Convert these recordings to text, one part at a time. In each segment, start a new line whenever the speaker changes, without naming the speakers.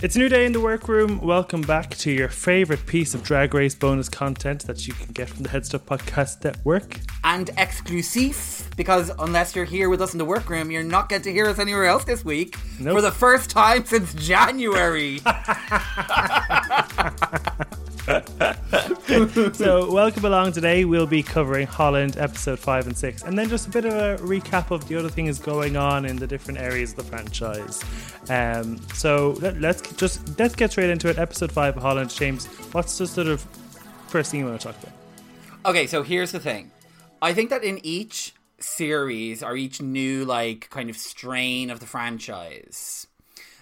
It's a new day in the Werkroom. Welcome back to your favorite piece of drag race bonus content that you can get from the HeadStuff Podcast Network.
And exclusive, because unless you're here with us in the Werkroom, you're not going to hear us anywhere else this week
Nope.
for the first time since January.
So, welcome along today. We'll be covering Holland episode 5 and 6, and then just a bit of a recap of the other things going on in the different areas of the franchise. Um, so, let, let's just let's get straight into it. Episode 5 of Holland. James, what's the sort of first thing you want to talk about?
Okay, so here's the thing. I think that in each series or each new like kind of strain of the franchise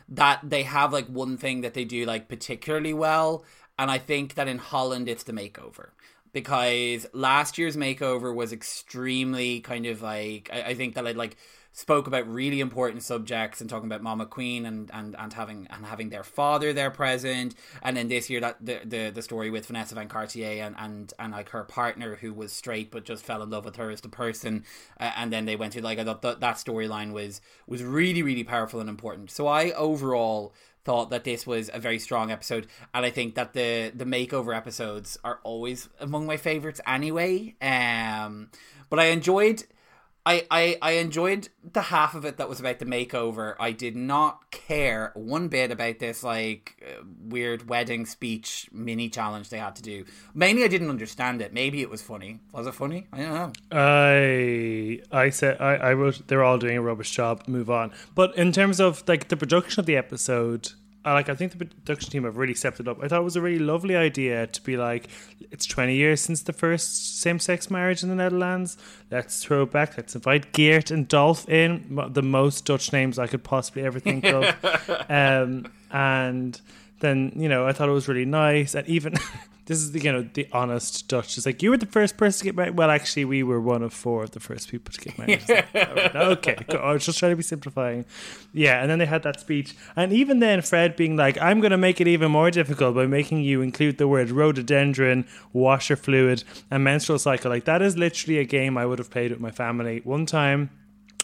that they have like one thing that they do like particularly well and I think that in Holland it's the makeover. Because last year's makeover was extremely kind of like I, I think that I like spoke about really important subjects and talking about Mama Queen and, and, and having and having their father there present. And then this year that the the, the story with Vanessa Van Cartier and, and and like her partner who was straight but just fell in love with her as the person. Uh, and then they went to like I thought that, that storyline was was really really powerful and important. So I overall thought that this was a very strong episode and I think that the the makeover episodes are always among my favorites anyway um but I enjoyed I, I, I enjoyed the half of it that was about the makeover. I did not care one bit about this like uh, weird wedding speech mini challenge they had to do. Mainly, I didn't understand it. Maybe it was funny. Was it funny? I don't know.
I I said I, I wrote they're all doing a rubbish job. Move on. But in terms of like the production of the episode, like I think the production team have really stepped it up. I thought it was a really lovely idea to be like, it's twenty years since the first same sex marriage in the Netherlands. Let's throw it back. Let's invite Gert and Dolf in, the most Dutch names I could possibly ever think of. um, and then you know I thought it was really nice, and even this is the you know the honest Dutch. It's like you were the first person to get married. Well, actually, we were one of four of the first people to get married. It's like, all right, okay, cool. I was just trying to be simplifying. Yeah, and then they had that speech, and even then, Fred being like, "I'm going to make it even more difficult by making you include the word rhododendron, washer fluid, and menstrual cycle." Like that is literally a game I would have played with my family one time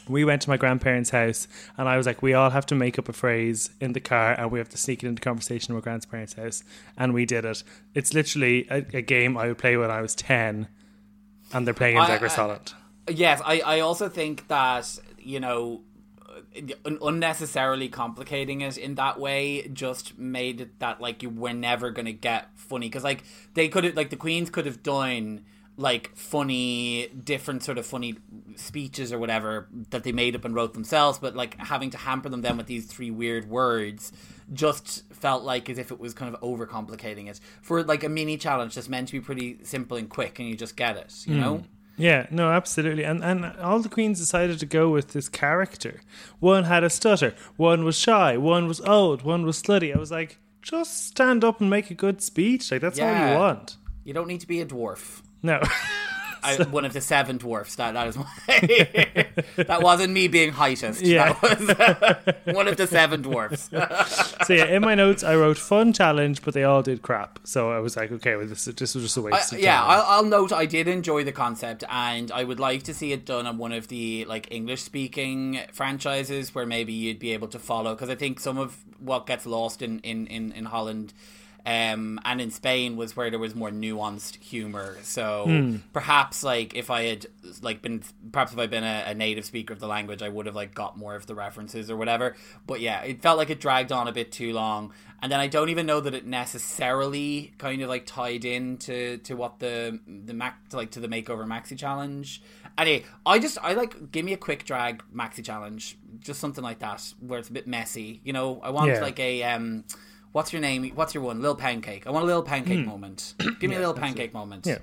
we went to my grandparents' house and I was like, we all have to make up a phrase in the car and we have to sneak it into conversation in my grandparents' house. And we did it. It's literally a, a game I would play when I was 10 and they're playing in
I-
Solid.
Yes, I, I also think that, you know, unnecessarily complicating it in that way just made it that, like, you were never going to get funny. Because, like, they could have, like, the Queens could have done, like, funny, different sort of funny speeches or whatever that they made up and wrote themselves, but, like, having to hamper them then with these three weird words just felt like as if it was kind of overcomplicating it. For, like, a mini challenge that's meant to be pretty simple and quick and you just get it, you know? Hmm.
Yeah, no, absolutely. And and all the queens decided to go with this character. One had a stutter, one was shy, one was old, one was slutty. I was like, just stand up and make a good speech. Like that's all you want.
You don't need to be a dwarf.
No.
I, one of the seven dwarfs. That that is my, that wasn't me being heightest.
Yeah.
That was uh, one of the seven dwarfs.
so yeah, in my notes I wrote fun challenge, but they all did crap. So I was like, okay, well this this was just a waste
I-
of
yeah,
time.
I'll, I'll note I did enjoy the concept, and I would like to see it done on one of the like English speaking franchises where maybe you'd be able to follow. Because I think some of what gets lost in in in, in Holland. Um, and in Spain was where there was more nuanced humor. So
Hmm.
perhaps like if I had like been perhaps if I'd been a, a native speaker of the language, I would have like got more of the references or whatever. But yeah, it felt like it dragged on a bit too long. And then I don't even know that it necessarily kind of like tied into to what the the mac to like to the makeover maxi challenge. Anyway, I just I like give me a quick drag maxi challenge, just something like that where it's a bit messy. You know, I want
Yeah.
like a um. What's your name? What's your one? Little pancake. I want a little pancake moment. Give me a little pancake moment.
Yeah.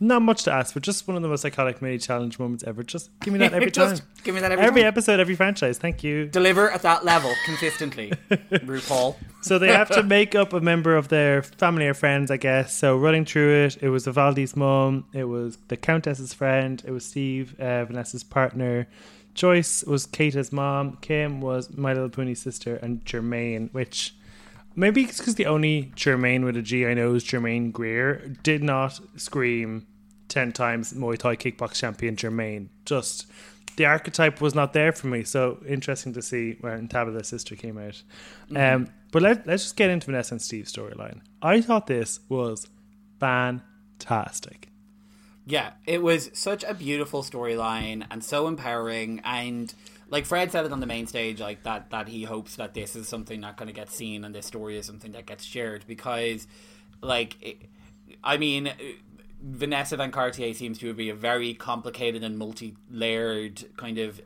Not much to ask for, just one of the most iconic mini challenge moments ever. Just give me that every time.
Give me that every,
Every
time.
episode, every franchise. Thank you.
Deliver at that level consistently, RuPaul.
So they have to make up a member of their family or friends, I guess. So running through it, it was Vivaldi's mom, it was the Countess's friend, it was Steve, uh, Vanessa's partner. Joyce was Keta's mom, Kim was My Little Pony's sister, and Jermaine, which maybe it's because the only Germaine with a G I know is Germaine Greer, did not scream 10 times Muay Thai kickbox champion Jermaine. Just the archetype was not there for me. So interesting to see when Tabitha's sister came out. Um, But let, let's just get into Vanessa and Steve's storyline. I thought this was fantastic.
Yeah, it was such a beautiful storyline and so empowering. And like Fred said it on the main stage, like that that he hopes that this is something that kind of gets seen and this story is something that gets shared because, like, it, I mean. Uh, Vanessa Van Cartier seems to be a very complicated and multi-layered kind of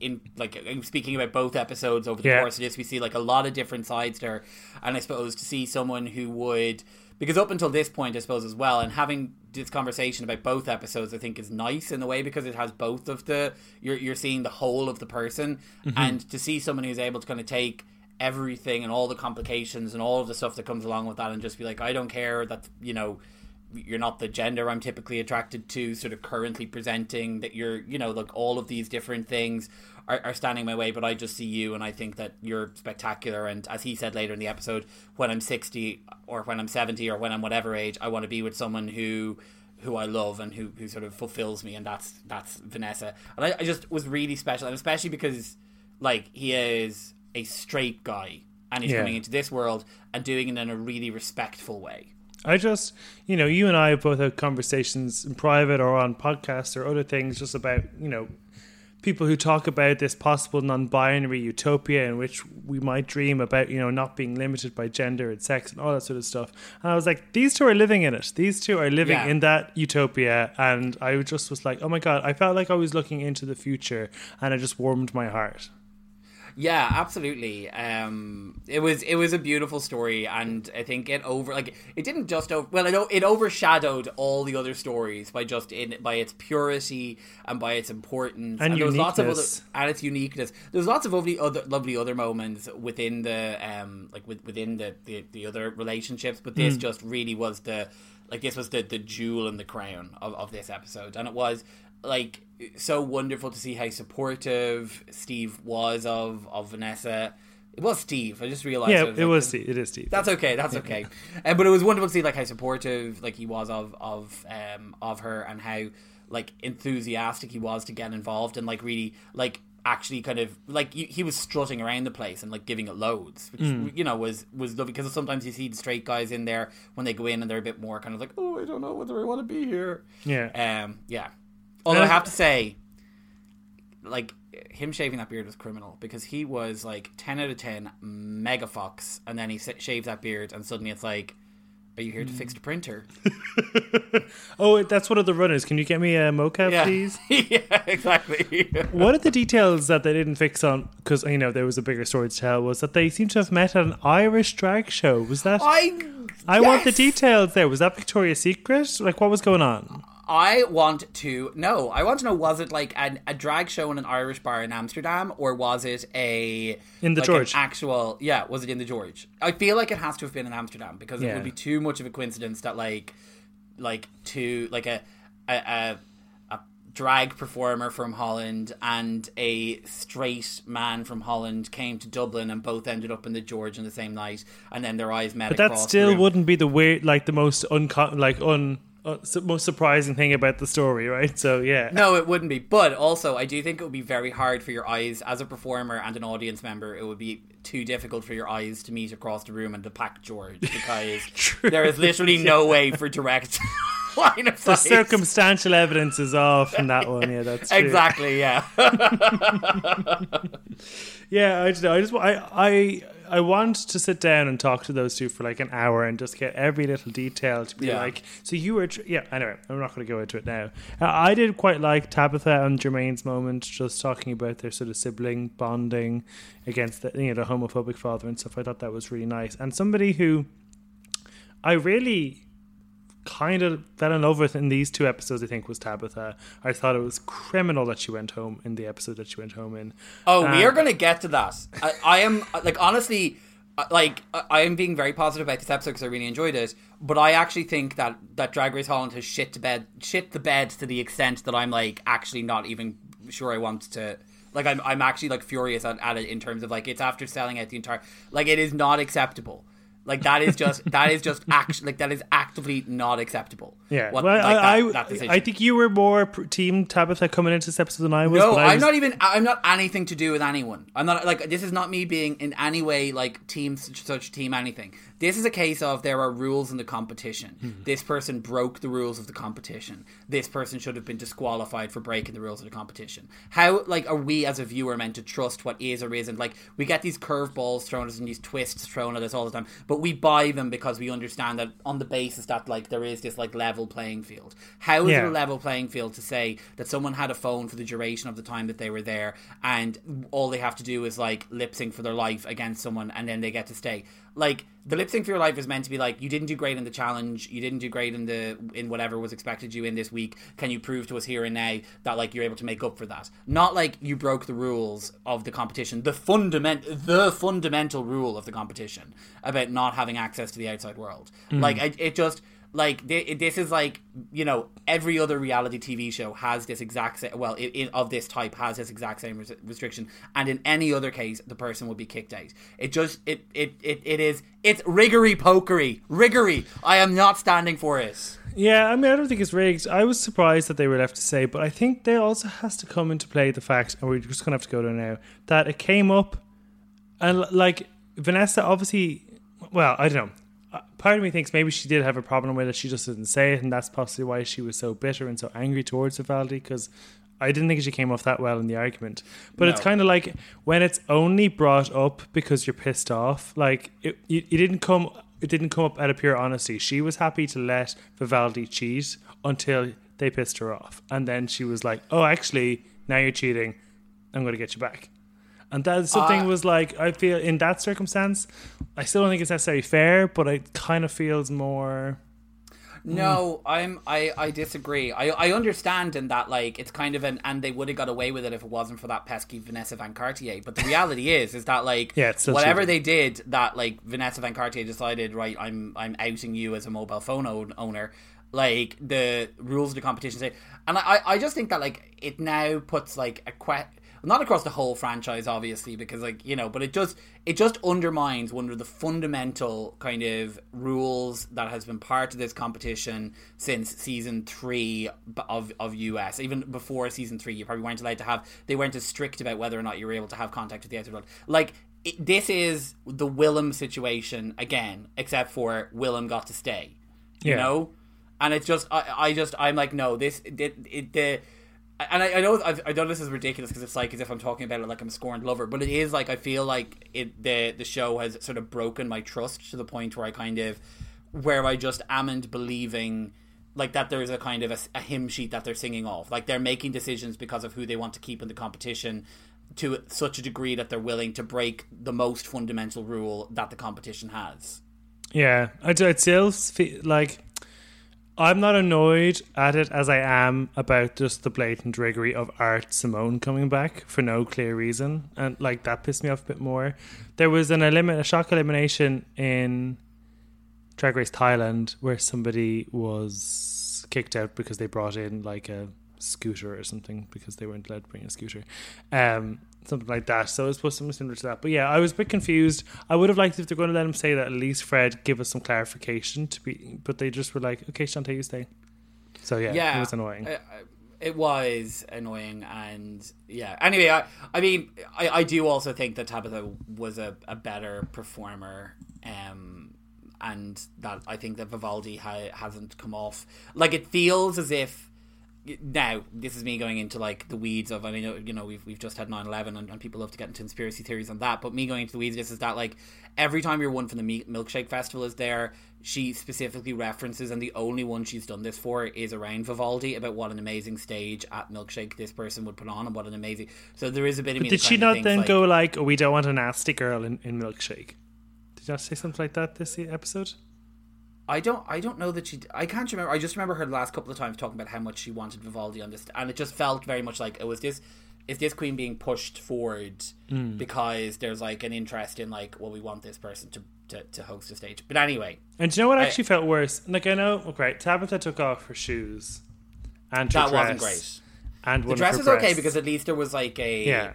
in like uh, I'm speaking about both episodes over the
Yeah.
course of this, we see like a lot of different sides there, and I suppose to see someone who would because up until this point, I suppose as well, and having this conversation about both episodes, I think is nice in a way because it has both of the you're you're seeing the whole of the person, mm-hmm. and to see someone who's able to kind of take everything and all the complications and all of the stuff that comes along with that, and just be like, I don't care that you know you're not the gender I'm typically attracted to, sort of currently presenting that you're, you know, like all of these different things are, are standing my way, but I just see you and I think that you're spectacular. And as he said later in the episode, when I'm 60 or when I'm 70 or when I'm whatever age, I want to be with someone who who I love and who, who sort of fulfills me, and that's that's Vanessa. And I, I just was really special, and especially because like he is a straight guy and he's
Yeah.
coming into this world and doing it in a really respectful way.
I just, you know, you and I have both have conversations in private or on podcasts or other things just about, you know, people who talk about this possible non-binary utopia in which we might dream about, you know, not being limited by gender and sex and all that sort of stuff. And I was like, these two are living in it. These two are living
Yeah.
in that utopia. And I just was like, oh my God, I felt like I was looking into the future and it just warmed my heart.
Yeah, absolutely. Um, it was it was a beautiful story, and I think it over like it didn't just over, well it it overshadowed all the other stories by just in by its purity and by its importance
And
there was lots of other
uniqueness.
and its uniqueness. There's lots of lovely other lovely other moments within the um like with, within the, the the other relationships, but this just really was the like this was the the jewel in the crown of, of this episode, and it was like so wonderful to see how supportive Steve was of of Vanessa. It was Steve. I just realized.
Yeah,
I
it
like,
was, Steve. it is Steve.
That's okay. That's okay. Uh, but it was wonderful to see like how supportive like he was of of um of her and how like enthusiastic he was to get involved and like really like actually kind of like he, he was strutting around the place and like giving it loads which you know was was lovely because sometimes you see the straight guys in there when they go in and they're a bit more kind of like oh I don't know whether I want to be here
Yeah.
um, yeah. Although I have to say, like him shaving that beard was criminal because he was like ten out of ten, mega fox, and then he shaves that beard, and suddenly it's like, "Are you here to fix the printer?"
Oh, that's one of the runners. Can you get me a mocap,
Yeah,
please?
yeah, exactly.
One of the details that they didn't fix on, because you know there was a bigger story to tell, was that they seem to have met at an Irish drag show. Was that?
I
I want the details there. Was that Victoria's Secret? Like, what was going on?
I want to know. I want to know: was it like an, a drag show in an Irish bar in Amsterdam, or was it a
In the
like
George.
An actual, yeah. Was it in the George? I feel like it has to have been in Amsterdam because it would be too much of a coincidence that like, like two like a a. a a drag performer from Holland and a straight man from Holland came to Dublin and both ended up in the George on the same night and then their eyes met
But that still wouldn't be the weird, like the most uncon, like un, Uh, most surprising thing about the story, right? So yeah,
No, it wouldn't be. But also, I do think it would be very hard for your eyes, as a performer and an audience member, it would be too difficult for your eyes to meet across the room and to pack George because there is literally no way for direct line of
the
sight.
circumstantial evidence is off in that one. Yeah, that's true.
Exactly, yeah.
Yeah, I just, I just, I, I, I want to sit down and talk to those two for like an hour and just get every little detail to be
Yeah.
like, so you were, tr- yeah. Anyway, I'm not going to go into it now. Uh, I did quite like Tabitha and Jermaine's moment, just talking about their sort of sibling bonding against the, you know, the homophobic father and stuff. I thought that was really nice, and somebody who I really kind of fell in love with in these two episodes. I think was Tabitha. I thought it was criminal that she went home in the episode that she went home in.
Oh, we
Uh,
are going to get to that. I, I am, like, honestly, uh, like, I I am being very positive about this episode because I really enjoyed it. But I actually think that, that Drag Race Holland has shit to bed, shit the bed to the extent that I'm, like, actually not even sure I want to. Like, I'm, I'm actually, like, furious at, at it in terms of, like, it's after selling out the entire. Like, it is not acceptable Like that is just that is just act like that is actively not acceptable.
Yeah,
What-
well,
like,
I,
that-
I,
that.
I think you were more team Tabitha coming into this episode than I was.
No,
I
I'm
was-
not even. I'm not anything to do with anyone. I'm not like this is not me being in any way like team such, such team anything. This is a case of there are rules in the competition.
Hmm.
This person broke the rules of the competition. This person should have been disqualified for breaking the rules of the competition. How like are we as a viewer meant to trust what is or isn't? Like we get these curveballs thrown at us and these twists thrown at us all the time, but we buy them because we understand that on the basis that like there is this like level playing field. How is it a level playing field to say that someone had a phone for the duration of the time that they were there and all they have to do is like lip sync for their life against someone and then they get to stay like the lip sync for your life is meant to be like you didn't do great in the challenge you didn't do great in the in whatever was expected you in this week can you prove to us here and now that like you're able to make up for that? Not like you broke the rules of the competition the fundament the fundamental rule of the competition about not having access to the outside world. Mm. Like it, it just like thi- this is like you know every other reality TV show has this exact same well i i of this type has this exact same res- restriction and in any other case the person would be kicked out it just it it it, it is it's riggery pokery riggery I am not standing for it
Yeah, I mean, I don't think it's rigged. I was surprised that they were left to say, but I think there also has to come into play the fact, and we're just going to have to go there now, that it came up, and like Vanessa, obviously, well, I don't know. Part of me thinks maybe she did have a problem with it. She just didn't say it, and that's possibly why she was so bitter and so angry towards Vivaldi. Because I didn't think she came off that well in the argument. But it's kind of like when it's only brought up because you're pissed off. Like it, you, it didn't come. It didn't come up out of pure honesty. She was happy to let Vivaldi cheat until they pissed her off, and then she was like, "Oh, actually, now you're cheating. I'm going to get you back." And that something
Uh,
was like I feel in that circumstance, I still don't think it's necessarily fair, but it kind of feels more.
No, I'm I I disagree. I I understand in that like it's kind of an and they would have got away with it if it wasn't for that pesky Vanessa Van Cartier. But the reality is is that like
Yeah,
whatever
cheating.
they did that like Vanessa Van Cartier decided right I'm I'm outing you as a mobile phone own- owner. Like the rules of the competition say, and I I just think that like it now puts like a que- not across the whole franchise obviously because like you know but it just it just undermines one of the fundamental kind of rules that has been part of this competition since season three of, of us even before season three you probably weren't allowed to have they weren't as strict about whether or not you were able to have contact with the outside world. Like it, this is the Willam situation again except for Willam got to stay you
Yeah.
know? And it's just I, I just i'm like no this it, it the and I, I know I've, I know this is ridiculous because it's like as if I'm talking about it like I'm a scorned lover, but it is like I feel like it the the show has sort of broken my trust to the point where I kind of where I just amn't believing like that there's a kind of a, a hymn sheet that they're singing off like they're making decisions because of who they want to keep in the competition to such a degree that they're willing to break the most fundamental rule that the competition has.
Yeah, I. It still feel like I'm not annoyed at it as I am about just the blatant riggery of Art Simone coming back for no clear reason, and like that pissed me off a bit more. There was an elim- a shock elimination in Drag Race Thailand where somebody was kicked out because they brought in like a scooter or something because they weren't allowed to bring a scooter. Um, something like that. So it was supposed to be similar to that. But yeah, I was a bit confused. I would have liked if they're going to let him say that at least Fred give us some clarification to be, but they just were like, okay, Shantay, you stay. So yeah,
yeah,
it was annoying.
I- I- it was annoying, and yeah. Anyway, I, I mean, I, I do also think that Tabitha was a, a better performer, um, and that I think that Vivaldi ha- hasn't come off like it feels as if. Now, this is me going into like the weeds of. I mean, you know, we've we've just had 9-11 and, and people love to get into conspiracy theories on that. But me going into the weeds, of this is that like every time you're one from the milkshake festival is there, she specifically references, and the only one she's done this for is around Vivaldi about what an amazing stage at milkshake this person would put on, and what an amazing. So there is a bit of me.
Did she not then
like,
go like, oh, we don't want a nasty girl in, in Milkshake? Did you not say something like that this episode?
I don't. I don't know that she. I can't remember. I just remember her last couple of times talking about how much she wanted Vivaldi on this, and it just felt very much like it was this. Is this queen being pushed forward
Hmm.
because there's like an interest in like, well, we want this person to to, to host a stage. But anyway,
And do you know what actually felt worse? Like I know, okay, Tabitha took off her shoes and her
that
dress
wasn't great.
And
The dress is okay because at least there was like a
yeah,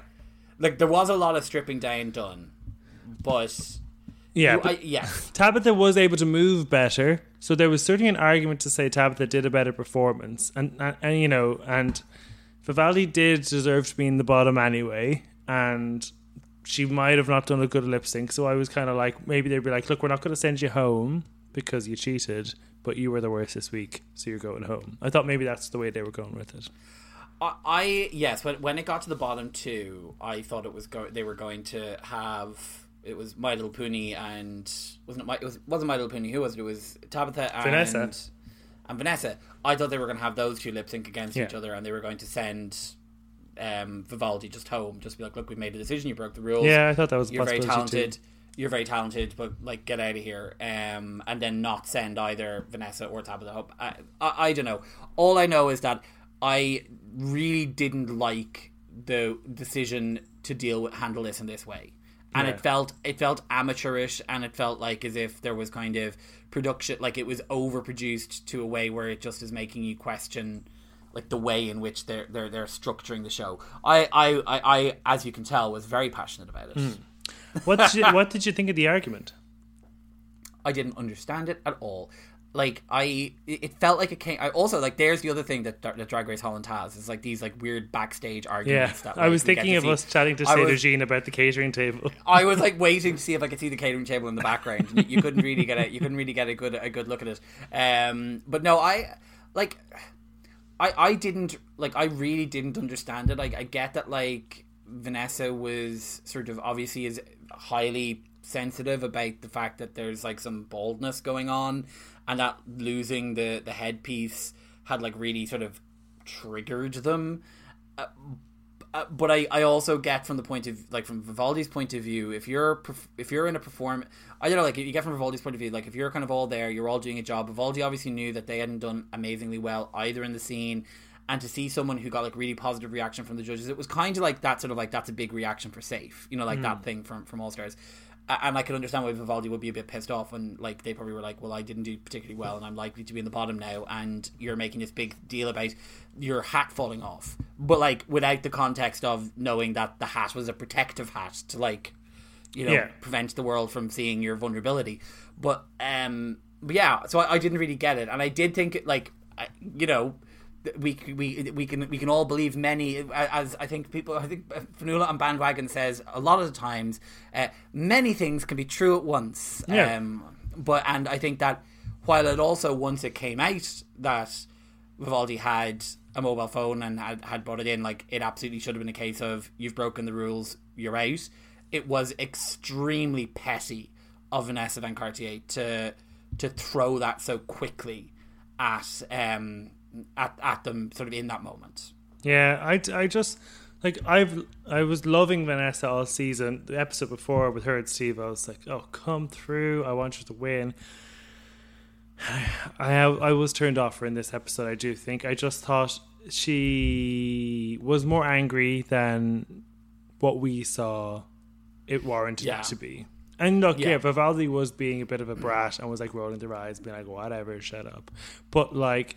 like there was a lot of stripping down done, but
Yeah,
You- I, yes.
Tabitha was able to move better, so there was certainly an argument to say Tabitha did a better performance, and and, and you know, and Vivaldi did deserve to be in the bottom anyway, and she might have not done a good lip sync. So I was kind of like, maybe they'd be like, look, we're not going to send you home because you cheated, but you were the worst this week, so you're going home. I thought maybe that's the way they were going with it.
I, I yes, when when it got to the bottom two, I thought it was go- they were going to have it was My Little Pony and wasn't it my it was wasn't My Little Pony who was it? It was Tabitha and
Vanessa.
and Vanessa. I thought they were going to have those two lip sync against
Yeah.
each other, and they were going to send um, Vivaldi just home, just be like, look, we made a decision, you broke the rules.
Yeah, I thought that was
you're very talented.
too.
You're very talented, but like get out of here. Um, and then not send either Vanessa or Tabitha home. I, I, I don't know. All I know is that I really didn't like the decision to deal with handle this in this way. And
Yeah.
it felt it felt amateurish, and it felt like as if there was kind of production, like it was overproduced to a way where it just is making you question like the way in which they're they're they're structuring the show. I I, I, I as you can tell, was very passionate about it. Hmm.
What did you, what did you think of the argument?
I didn't understand it at all. Like I, it it felt like it came. I also like. There's the other thing that, that Drag Race Holland has is like these like weird backstage
Yeah,
arguments. that,
I was thinking of
see.
us chatting to
was-
Jean about the catering table.
I was like waiting to see if I could see the catering table in the background. And you couldn't really get a you couldn't really get a good a good look at it. Um, but no, I like I I didn't like I really didn't understand it. Like I get that like Vanessa was sort of obviously is highly sensitive about the fact that there's like some baldness going on and that losing the the headpiece had like really sort of triggered them uh, but I, I also get from the point of like from Vivaldi's point of view, if you're if you're in a perform, I don't know, like you get from Vivaldi's point of view, like if you're kind of all there, you're all doing a job. Vivaldi obviously knew that they hadn't done amazingly well either in the scene, and to see someone who got like really positive reaction from the judges, it was kind of like that sort of like that's a big reaction for safe, you know, like that thing from from All Stars. And I can understand why Vivaldi would be a bit pissed off and like, they probably were like, "Well, I didn't do particularly well, and I'm likely to be in the bottom now." And you're making this big deal about your hat falling off, but like without the context of knowing that the hat was a protective hat to like, you know,
Yeah.
prevent the world from seeing your vulnerability. But um, but yeah, so I, I didn't really get it, and I did think like, I, you know. We, we we can we can all believe many as I think people I think Fanula and Bandwagon says a lot of the times uh, many things can be true at once
Yeah.
um, but and I think that while it also once it came out that Vivaldi had a mobile phone and had, had brought it in, like it absolutely should have been a case of you've broken the rules, you're out. It was extremely petty of Vanessa Van Cartier to to throw that so quickly at um at, at them sort of in that moment.
Yeah, I, I just like I've I was loving Vanessa all season. The episode before with her and Steve, I was like, "Oh, come through! I want you to win." I I was turned off her in this episode. I do think I just thought she was more angry than what we saw it warranted
Yeah.
to be. And look, yeah.
Yeah.
Vivaldi was being a bit of a brat and was like rolling their eyes, being like, "Whatever, shut up." But like,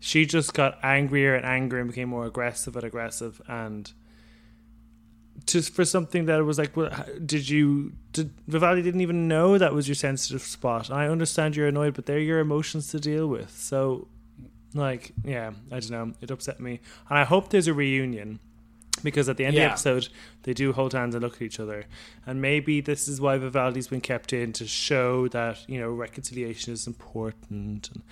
she just got angrier and angrier and became more aggressive and aggressive. And just for something that was like well did you did Vivaldi didn't even know that was your sensitive spot. And I understand you're annoyed but they're your emotions to deal with. So like yeah I don't know. It upset me. And I hope there's a reunion because at the end of the episode they do hold hands and look at each other and maybe this is why Vivaldi's been kept in to show that you know reconciliation is important and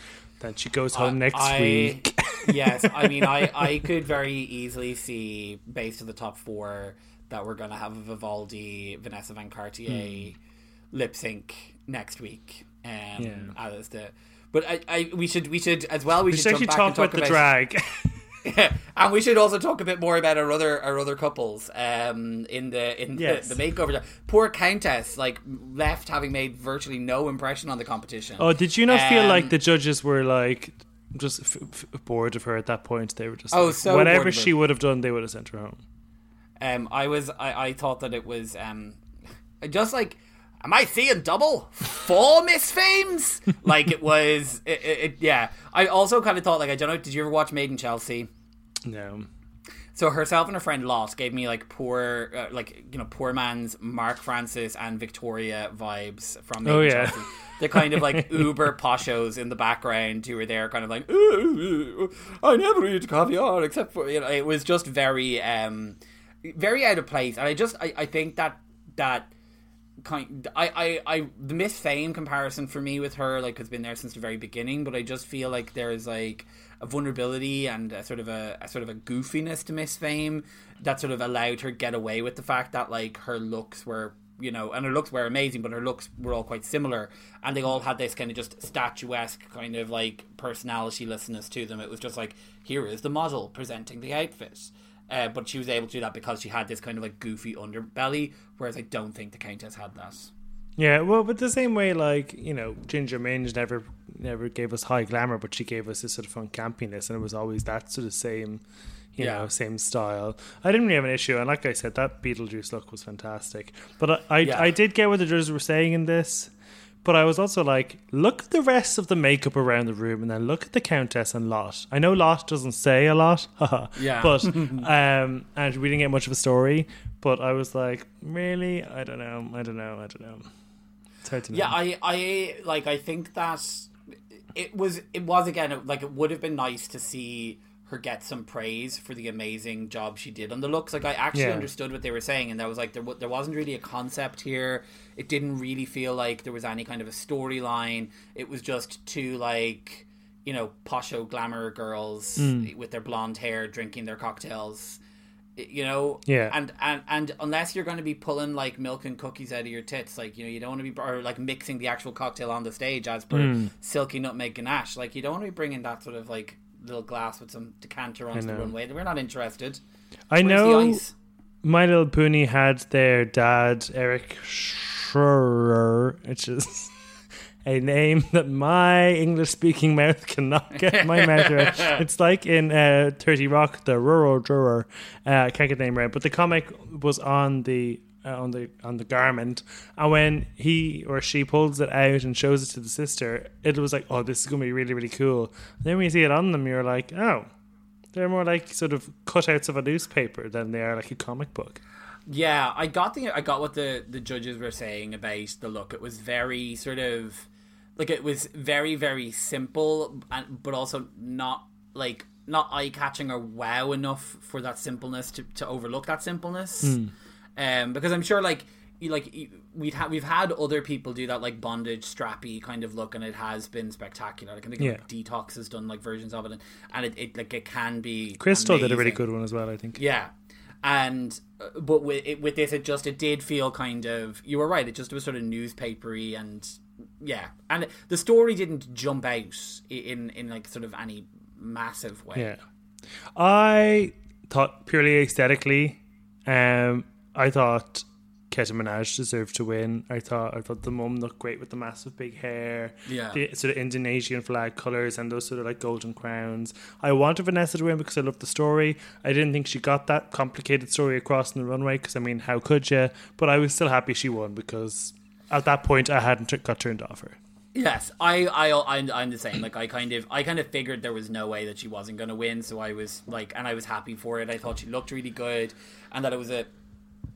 that she goes home next
I-
week
yes, I mean, I, I could very easily see, based on the top four, that we're going to have a Vivaldi, Vanessa Van Cartier lip sync next week. Um,
Yeah.
as the, but I, I, we should, we should as well. We,
we
should
should actually talk
talk
about the drag
and we should also talk a bit more about our other our other couples um, in the in
Yes.
the, the makeover. Poor Countess, like left having made virtually no impression on the competition.
Oh, did you not feel
Um,
like the judges were like just f- f- bored of her at that point? They were just
Oh,
like,
so
whatever she would have done, they would have sent her home.
Um, I was I, I thought that it was um, just like am I seeing double four Miss Fames? like it was it, it, it- yeah. I also kind of thought like I don't know. Did you ever watch Made in Chelsea?
No,
So herself and her friend Lot gave me like poor, uh, like you know, poor man's Mark Francis and Victoria vibes from. Maybe
Oh, yeah.
The kind of like uber poshos in the background who were there, kind of like, "Ooh, I never eat caviar except for you know. It was just very, um, very out of place, and I just, I, I think that that kind I, I I the Miss Fame comparison for me with her like has been there since the very beginning, but I just feel like there's like a vulnerability and a sort of a, a sort of a goofiness to Miss Fame that sort of allowed her get away with the fact that like her looks were you know and her looks were amazing but her looks were all quite similar. And they all had this kind of just statuesque kind of like personalitylessness to them. It was just like here is the model presenting the outfit. Uh, but she was able to do that because she had this kind of like goofy underbelly, whereas I don't think the Countess had that.
Yeah, well, but the same way, like you know, Ginger Minge never never gave us high glamour, but she gave us this sort of fun campiness, and it was always that sort of same, you
Yeah.
know, same style. I didn't really have an issue, and like I said, that Beetlejuice look was fantastic. But I I,
Yeah.
I did get what the judges were saying in this, but I was also like, look at the rest of the makeup around the room, and then look at the Countess and Lot. I know Lot doesn't say a lot,
Yeah.
but um, and we didn't get much of a story. But I was like, really, I don't know, I don't know, I don't know. It's hard to know.
Yeah, I, I like. I think that it was. It was again like it would have been nice to see her get some praise for the amazing job she did on the looks. Like I actually
Yeah.
understood what they were saying, and that was like there. There wasn't really a concept here. It didn't really feel like there was any kind of a storyline. It was just two like you know posho glamour girls
Hmm.
with their blonde hair drinking their cocktails. You know,
Yeah.
and and and unless you're going to be pulling like milk and cookies out of your tits, like you know, you don't want to be or like mixing the actual cocktail on the stage as per
Hmm.
silky nutmeg ganache. Like you don't want to be bringing that sort of like little glass with some decanter onto the runway. We're not interested.
I
Where's
know? My Little Pony had their dad, Eric Schroer, which is a name that my English speaking mouth cannot get my mouth around. It's like in uh, 30 Rock, the rural drawer. Uh, I can't get the name right, but the comic was on the. Uh, on the on the garment, and when he or she pulls it out and shows it to the sister, it was like, "Oh, this is gonna be really really cool." then when you see it on them, you're like, "Oh, they're more like sort of cutouts of a newspaper than they are like a comic book.
Yeah, I got the I got what the the judges were saying about the look. It was very sort of like it was very very simple, and but also not like not eye catching or wow enough for that simpleness to, to overlook that simpleness. Um, because I'm sure like you like we'd have we've had other people do that like bondage strappy kind of look, and it has been spectacular. Like I think
Yeah.
like, Detox has done like versions of it, and, and it, it like it can be.
Crystal did a really good one as well, I think.
Yeah, and uh, but with it, with this, it just it did feel kind of. You were right. It just was sort of newspapery and yeah, and the story didn't jump out in in like sort of any massive way.
Yeah. I thought purely aesthetically, um, I thought Keta Minaj deserved to win. I thought I thought the mum looked great with the massive big hair,
Yeah.
the sort of Indonesian flag colors and those sort of like golden crowns. I wanted Vanessa to win because I loved the story. I didn't think she got that complicated story across in the runway because I mean, how could you? But I was still happy she won because at that point I hadn't t- got turned off her.
Yes, I, I, I'm, I'm the same. Like, I kind of, I kind of figured there was no way that she wasn't going to win, so I was like, and I was happy for it. I thought she looked really good, and that it was a,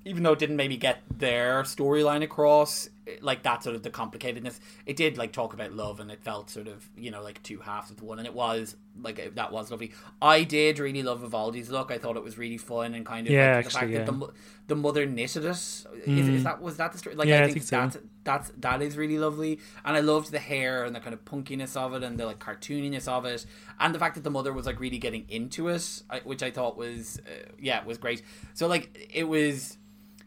even though it didn't maybe get their storyline across, like that sort of the complicatedness, it did like talk about love, and it felt sort of, you know, like two halves of the one, and it was like that was lovely. I did really love Vivaldi's look. I thought it was really fun and kind of
Yeah,
like, the fact
actually,
that the the mother knitted it. Is, is that was that the story? Like,
Yeah,
I
I
think,
think so.
that's that's that is really lovely and i loved the hair and the kind of punkiness of it and the like cartooniness of it and the fact that the mother was like really getting into it which i thought was uh, yeah was great so like it was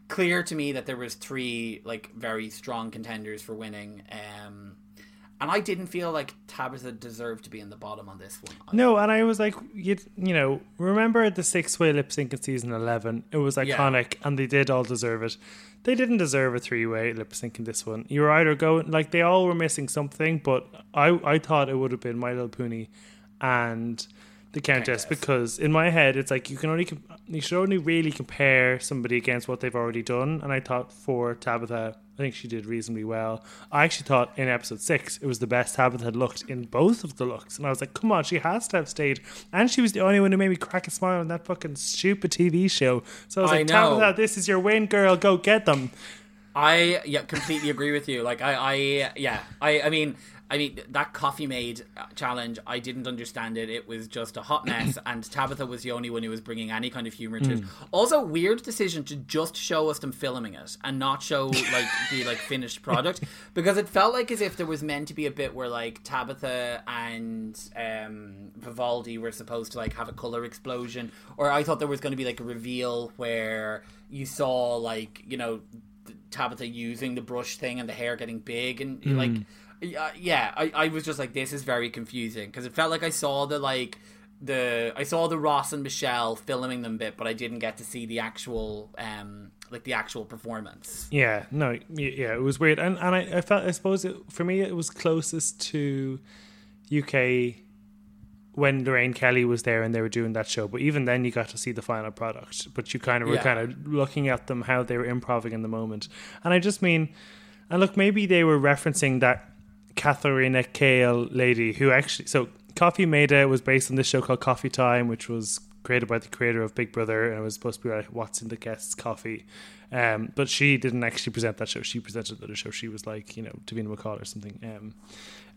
clear to me that there was three like very strong contenders for winning um and i didn't feel like tabitha deserved to be in the bottom on this one
No, and I was like, you, you know, remember the six way lip sync in season 11? It was iconic and they did all deserve it. They didn't deserve a three way lip sync in this one. You were either going, like, they all were missing something, but I, I thought it would have been My Little Pony and the countess, because in my head it's like you can only you should only really compare somebody against what they've already done. And I thought for Tabitha, I think she did reasonably well. I actually thought in episode six it was the best Tabitha had looked in both of the looks, and I was like, come on, she has to have stayed. And she was the only one who made me crack a smile on that fucking stupid TV show. So I was
I
like,
know.
Tabitha, this is your win, girl. Go get them.
I yeah completely agree with you. Like I I yeah I I mean I mean that coffee made challenge. I didn't understand it. It was just a hot mess, and Tabitha was the only one who was bringing any kind of humor to it. Also, weird decision to just show us them filming it and not show like the like finished product because it felt like as if there was meant to be a bit where like Tabitha and um Vivaldi were supposed to like have a color explosion, or I thought there was going to be like a reveal where you saw like you know Tabitha using the brush thing and the hair getting big and like uh, yeah I, I was just like this is very confusing because it felt like I saw the like the I saw the Ross and Michelle filming them bit but I didn't get to see the actual um like the actual performance
Yeah, no, yeah, it was weird, and and I, I felt I suppose it, for me it was closest to UK when Lorraine Kelly was there and they were doing that show. But even then, you got to see the final product. But you kind of were
Yeah.
kind of looking at them how they were improvising in the moment, and I just mean, and look, maybe they were referencing that Katharina Kale lady who actually so Coffee Maida was based on this show called Coffee Time, which was created by the creator of Big Brother, and it was supposed to be like what's in the guest's coffee. Um, but she didn't actually present that show. She presented the other show. She was like, you know, Davina McCall or something. Um,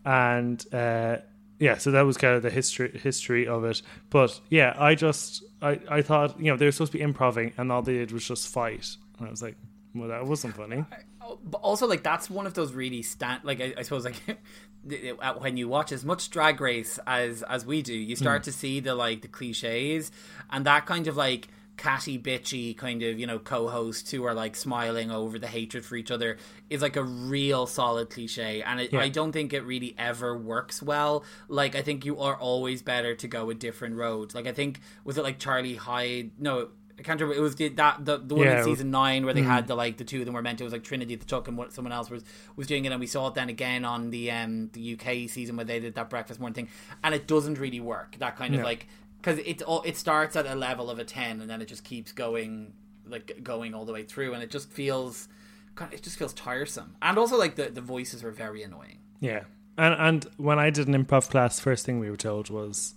and uh, yeah, so that was kind of the history history of it. But yeah, I just I, I thought you know they were supposed to be improving, and all they did was just fight. And I was like, well, that wasn't funny.
Oh, but also like that's one of those really stand like I, I suppose like when you watch as much drag race as as we do you start hmm. to see the like the cliches and that kind of like catty bitchy kind of you know co-hosts who are like smiling over the hatred for each other is like a real solid cliche and it,
Yeah.
i don't think it really ever works well like i think you are always better to go a different road like i think was it like charlie hyde no I can't remember. It was the, that the, the one
Yeah.
in season nine where they had the like the two of them were meant to. It was like Trinity the Tuck and what someone else was was doing it, and we saw it then again on the um the UK season where they did that breakfast morning thing, and it doesn't really work. That kind of like because it all it starts at a level of a ten, and then it just keeps going like going all the way through, and it just feels kind it just feels tiresome, and also like the the voices were very annoying.
Yeah, and and when I did an improv class, first thing we were told was,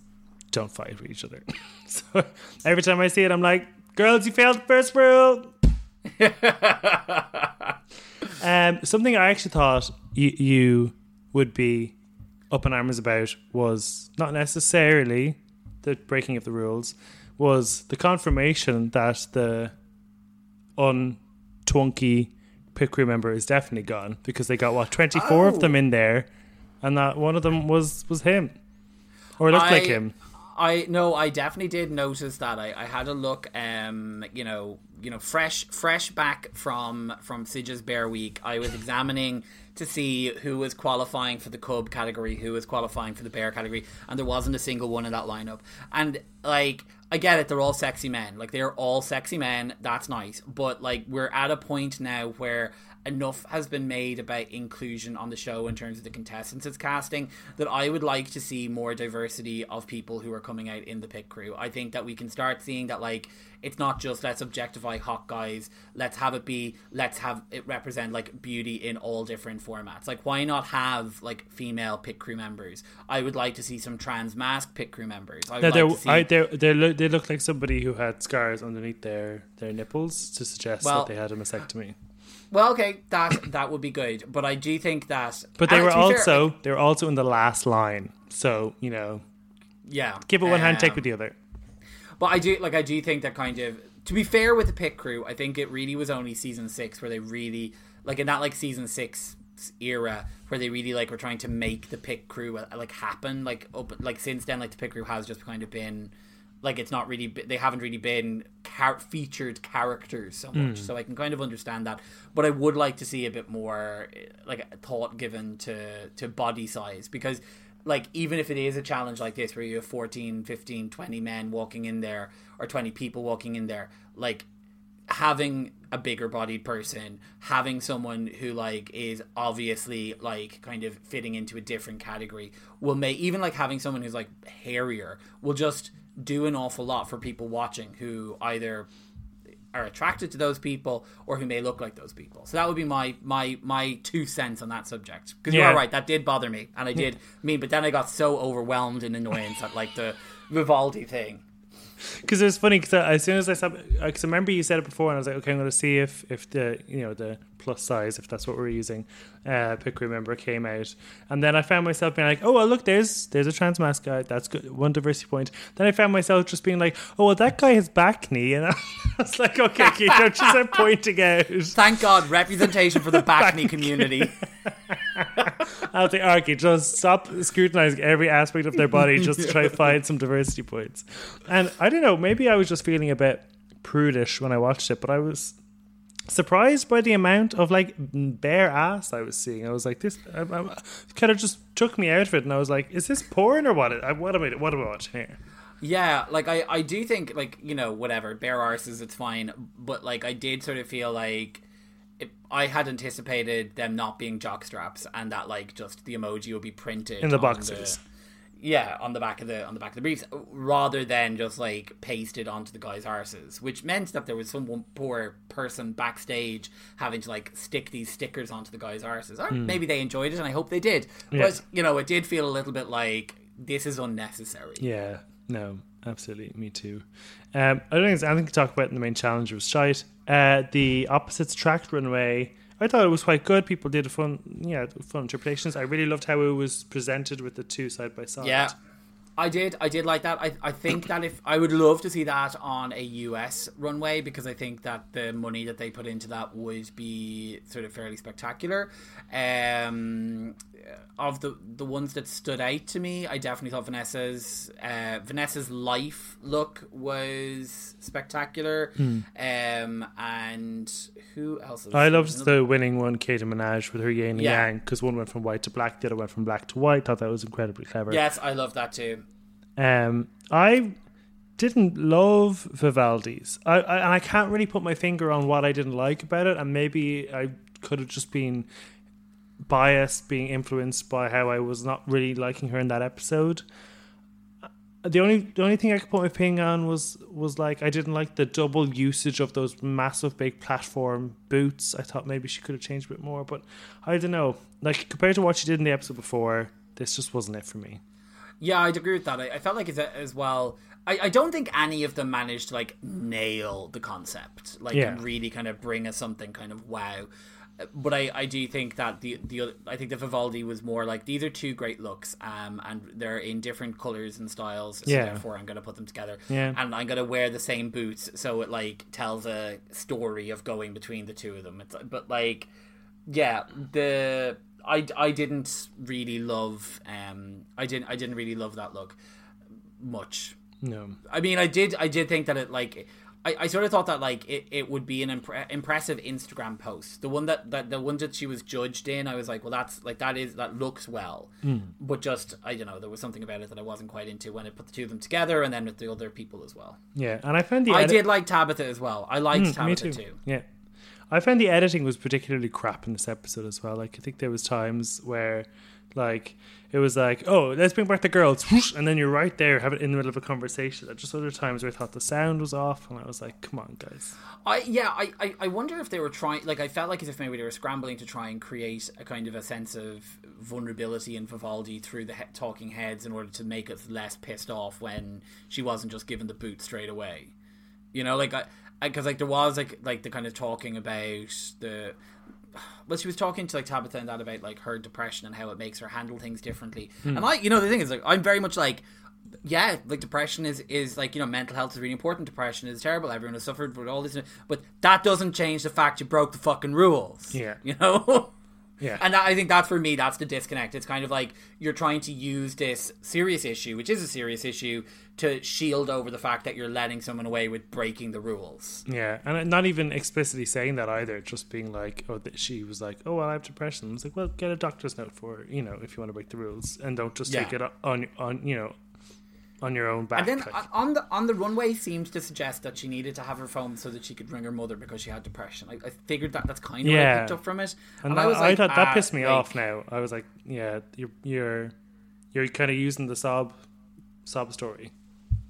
"Don't fight with each other." so every time I see it, I'm like, "Girls, you failed the first rule." um, something I actually thought you, you would be up in arms about was not necessarily the breaking of the rules, was the confirmation that the untwunky pit crew member is definitely gone because they got what twenty four
Oh.
of them in there, and that one of them was was him, or looked like him.
I no, I definitely did notice that. I, I had a look, um, you know, you know, fresh, fresh back from from Sitges Bear Week. I was examining to see who was qualifying for the Cub category, who was qualifying for the Bear category, and there wasn't a single one in that lineup. And like, I get it; they're all sexy men. Like, they're all sexy men. That's nice, but like, we're at a point now where enough has been made about inclusion on the show in terms of the contestants it's casting that I would like to see more diversity of people who are coming out in the pit crew. I think that we can start seeing that like it's not just let's objectify hot guys, let's have it be let's have it represent like beauty in all different formats. Like why not have like female pit crew members? I would like to see some trans mask pit crew members. I would
No,
like see
I, they they look like somebody who had scars underneath their, their nipples to suggest
Well-
that they had a mastectomy.
Well, okay, that that would be good, but I do think that
But they were
be fair,
also they were also in the last line, so you know,
yeah
give it one hand, take
um,
with the other.
But I do like I do think that kind of to be fair with the pit crew, I think it really was only season six where they really like in that like season six era where they really like were trying to make the pit crew uh, like happen. Like up like since then, like the pit crew has just kind of been like it's not really they haven't really been char- featured characters so much. So I can kind of understand that, but I would like to see a bit more eh, like thought given to to body size. Because like even if it is a challenge like this where you have 14 15 20 men walking in there or 20 people walking in there like having a bigger bodied person, having someone who like is obviously like kind of fitting into a different category will make even like having someone who's like hairier will just do an awful lot for people watching who either are attracted to those people or who may look like those people. So that would be my my my two cents on that subject. Because
Yeah.
you're right, that did bother me, and I did mean, but then I got so overwhelmed in annoyance at like the Vivaldi thing.
because it was funny because as soon as I saw, because I remember you said it before, and I was like, okay, I'm going to see if if the you know the plus size, if that's what we're using, uh, pick remember came out, and then I found myself being like, oh well, look, there's there's a trans mask guy, that's good, one diversity point. Then I found myself just being like, oh well, that guy has back knee, and I was like, okay, you know, just pointing out.
Thank God, representation for the back knee community.
I'll say, okay, just stop scrutinizing every aspect of their body just to try to find some diversity points. And I don't know, maybe I was just feeling a bit prudish when I watched it, but I was surprised by the amount of like bare ass I was seeing. I was like, this I, I, kind of just took me out of it, and I was like, is this porn or what? I- What am I? What am I watching here?
Yeah, like I, I do think like you know whatever bare arses it's fine, but like I did sort of feel like it, I had anticipated them not being jock straps and that like just the emoji would be printed
In the boxes.
yeah, on the back of the on the back of the briefs, rather than just like pasted onto the guys' arses, which meant that there was some poor person backstage having to like stick these stickers onto the guys' arses. Or maybe they enjoyed it, and I hope they did.
Yeah.
But you know, it did feel a little bit like this is unnecessary.
Yeah, no, absolutely, me too. Um, I don't think there's anything to talk about in the main challenge. It was shite. Uh, the opposites tracked runway. I thought it was quite good. People did fun, yeah, fun interpretations. I really loved how it was presented with the two side by side.
Yeah. I did. I did like that. I, I think that if I would love to see that on a US runway because I think that the money that they put into that would be sort of fairly spectacular. Um, of the the ones that stood out to me, I definitely thought Vanessa's uh, Vanessa's life look was spectacular. Um, and who else? is-
I loved the winning one, Keta Minaj, with her yin and
Yeah.
yang, because one went from white to black, the other went from black to white. Thought that was incredibly clever.
Yes, I love that too.
Um, I didn't love Vivaldi's. I, I and I can't really put my finger on what I didn't like about it, and maybe I could have just been biased, being influenced by how I was not really liking her in that episode. The only the only thing I could put my finger on was was like I didn't like the double usage of those massive big platform boots. I thought maybe she could have changed a bit more, but I don't know. Like compared to what she did in the episode before, this just wasn't it for me.
Yeah, I'd agree with that. I, I felt like as, as well. I, I don't think any of them managed to like nail the concept, like
Yeah.
and really kind of bring us something kind of wow. But I, I do think that the the other- I think the Vivaldi was more like these are two great looks, um, and they're in different colors and styles. So
Yeah.
therefore, I'm gonna put them together,
Yeah.
and I'm gonna wear the same boots, so it like tells a story of going between the two of them. It's but like yeah the i i didn't really love um i didn't i didn't really love that look much
No.
i mean i did i did think that it like I, I sort of thought that like it, it would be an impre- impressive Instagram post. The one that, that the one that she was judged in, I was like, well, that's like that is that looks well, but just I don't know, there was something about it that I wasn't quite into when I put the two of them together, and then with the other people as well.
Yeah, and I found the
I did like Tabitha as well. I liked
Mm,
Tabitha
too.
too.
Yeah. I found the editing was particularly crap in this episode as well. Like I think there was times where like it was like, oh, let's bring back the girls, and then you're right there having in the middle of a conversation. And just other times where I thought the sound was off, and I was like, come on, guys.
I yeah, I, I, I wonder if they were trying like I felt like as if maybe they were scrambling to try and create a kind of a sense of vulnerability in Vivaldi through the he- talking heads in order to make us less pissed off when she wasn't just given the boot straight away. You know, like I because like there was like like the kind of talking about the well, she was talking to like Tabitha and that about like her depression and how it makes her handle things differently. Hmm. And I, you know, the thing is, like, I'm very much like, yeah, like depression is is like you know, mental health is really important. Depression is terrible. Everyone has suffered with all this, but that doesn't change the fact you broke the fucking rules.
Yeah.
you know.
Yeah.
And that, I think that's for me, that's the disconnect. It's kind of like you're trying to use this serious issue, which is a serious issue, to shield over the fact that you're letting someone away with breaking the rules.
Yeah, and not even explicitly saying that either. Just being like, oh, she was like, oh, well, I have depression. I was like, well, get a doctor's note for you know if you want to break the rules, and don't just take it on on you know on your own back.
And then
like.
on- the on the runway seemed to suggest that she needed to have her phone so that she could ring her mother because she had depression. I, I figured that that's kind of what I picked up from it.
And,
And, I
I,
was like,
thought that
ah,
pissed me
like,
off. Now I was like, yeah, you're you're you're kind of using the sob sob story.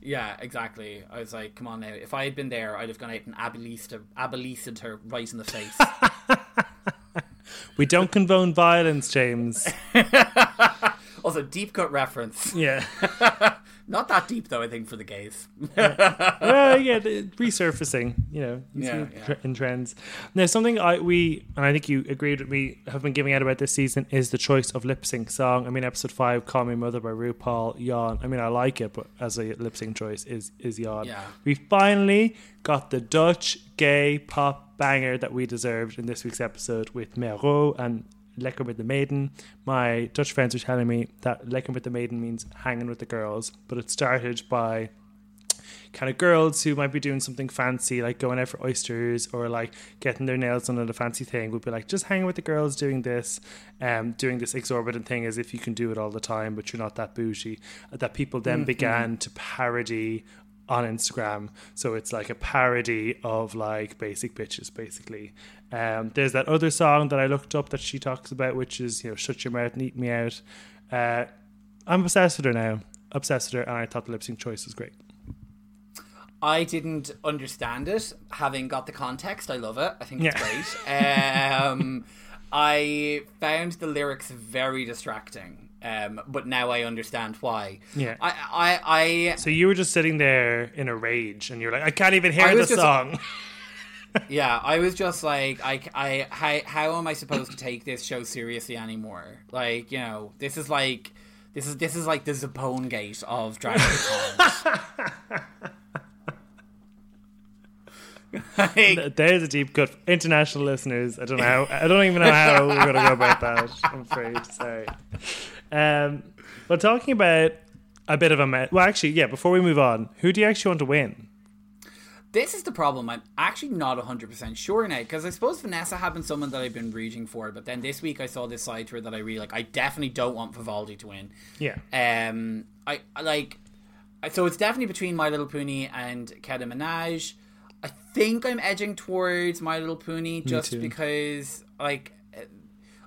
Yeah, exactly. I was like, come on now. If I had been there, I'd have gone out and abelised her right in the face.
We don't condone violence, James.
also, deep cut reference.
Yeah.
Not that deep though. I think for the gays.
well, yeah, resurfacing, you know,
Yeah, yeah.
in trends. Now, something I we and I think you agreed with me have been giving out about this season is the choice of lip sync song. I mean, episode five, "Call Me Mother" by RuPaul, yawn. I mean, I like it, but as a lip sync choice is is yawn.
Yeah.
We finally got the Dutch gay pop banger that we deserved in this week's episode with Mero and Lekker with the Maiden. My Dutch friends were telling me that Lekker with the Maiden means hanging with the girls, but it started by kind of girls who might be doing something fancy, like going out for oysters or like getting their nails done at a fancy thing, would be like just hanging with the girls doing this, um, doing this exorbitant thing as if you can do it all the time, but you're not that bougie. That people then began to parody on Instagram. So it's like a parody of like basic bitches, basically. Um, there's that other song that I looked up that she talks about, which is, you know, shut your mouth and eat me out. Uh, I'm obsessed with her now. Obsessed with her, and I thought the lip sync choice was great.
I didn't understand it. Having got the context, I love it. I think it's
Yeah.
great. Um, I found the lyrics very distracting, um, but now I understand why.
Yeah.
I, I, I
So you were just sitting there in a rage, and you're like, I can't even hear the song.
yeah, I was just like, I, I, how, how am I supposed to take this show seriously anymore? Like, you know, this is like, this is this is like the Zapone gate of Drag Race Holland. like,
There's a deep cut. International listeners, I don't know. How, I don't even know how we're going to go about that. I'm afraid. Sorry. Um, but talking about a bit of a mess. Well, actually, yeah. Before we move on, who do you actually want to win?
This is the problem. I'm actually not 100% sure now because I suppose Vanessa had been someone that I've been rooting for, but then this week I saw this side to her that I really like. I definitely don't want Vivaldi to win.
Yeah.
Um, I, I like. So it's definitely between My Little Pony and Keta Minaj. I think I'm edging towards My Little Pony just because, like, uh,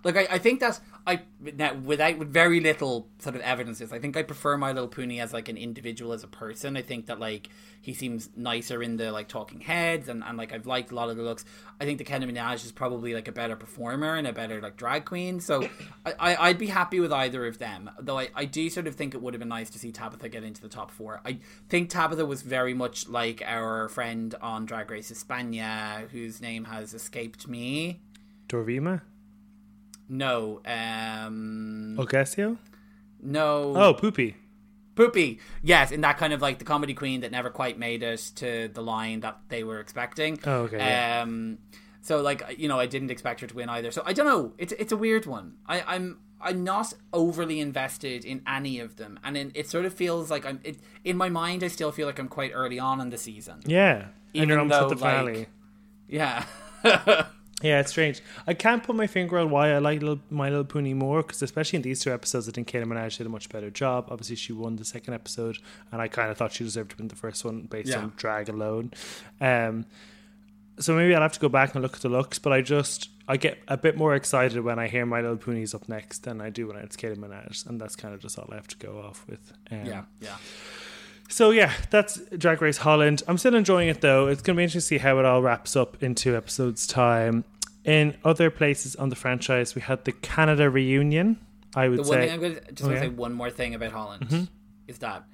like I, I think that's I now without with very little sort of evidences. I think I prefer My Little Pony as like an individual as a person. I think that like he seems nicer in the like talking heads and, and like I've liked a lot of the looks. I think the Keta Minaj is probably like a better performer and a better like drag queen. So I, I I'd be happy with either of them. Though I, I do sort of think it would have been nice to see Tabitha get into the top four. I think Tabitha was very much like our friend on Drag Race España, whose name has escaped me.
Dovima?
No, um,
Ocasio?
no.
Oh, Pupi.
Pupi. Yes, in that kind of like the comedy queen that never quite made it to the line that they were expecting.
Oh, okay, yeah.
Um, so like you know, I didn't expect her to win either. So I don't know. It's it's a weird one. I, I'm I'm not overly invested in any of them, and in, it sort of feels like I'm it, in my mind. I still feel like I'm quite early on in the season.
Yeah. and
Even
you're almost
though,
at the finale.
like- Yeah.
Yeah, it's strange. I can't put my finger on why I like little, My Little Pony more, because especially in these two episodes, I think Keta Minaj did a much better job. Obviously, she won the second episode, and I kind of thought she deserved to win the first one based
Yeah.
on drag alone. Um, so maybe I'll have to go back and look at the looks, but I just I get a bit more excited when I hear My Little Pony's up next than I do when it's Keta Minaj, and that's kind of just all I have to go off with. Um,
yeah. Yeah.
So yeah, that's Drag Race Holland. I'm still enjoying it though. It's going to be interesting to see how it all wraps up in two episodes' time. In other places on the franchise, we had the Canada reunion. I would
The one
say,
thing I'm gonna just
Oh,
want to
yeah?
say one more thing about Holland
Mm-hmm.
is that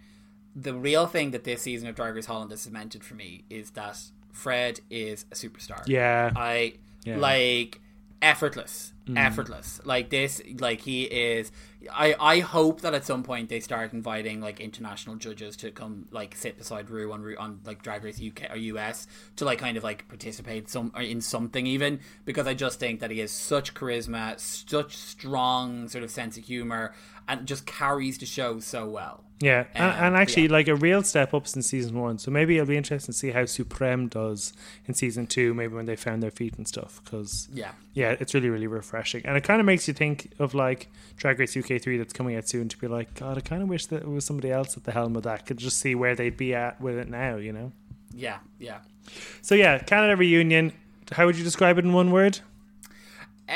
the real thing that this season of Drag Race Holland has cemented for me is that Fred is a superstar.
yeah,
I
Yeah. Mm.
like effortless, effortless. Like this, like he is. I I hope that at some point they start inviting like international judges to come like sit beside Rue on on like Drag Race UK or US to like kind of like participate some in something even because I just think that he has such charisma, such strong sort of sense of humor, and just carries the show so well.
Yeah, and,
Um,
and actually,
yeah.
like a real step up since season one. So maybe it'll be interesting to see how Supremme does in season two. Maybe when they found their feet and stuff, because
Yeah.
yeah, it's really really refreshing, and it kind of makes you think of like Drag Race UK three that's coming out soon. To be like, God, I kind of wish that it was somebody else at the helm of that. Could just see where they'd be at with it now. You know.
Yeah, yeah.
So yeah, Canada reunion. How would you describe it in one word?
Uh,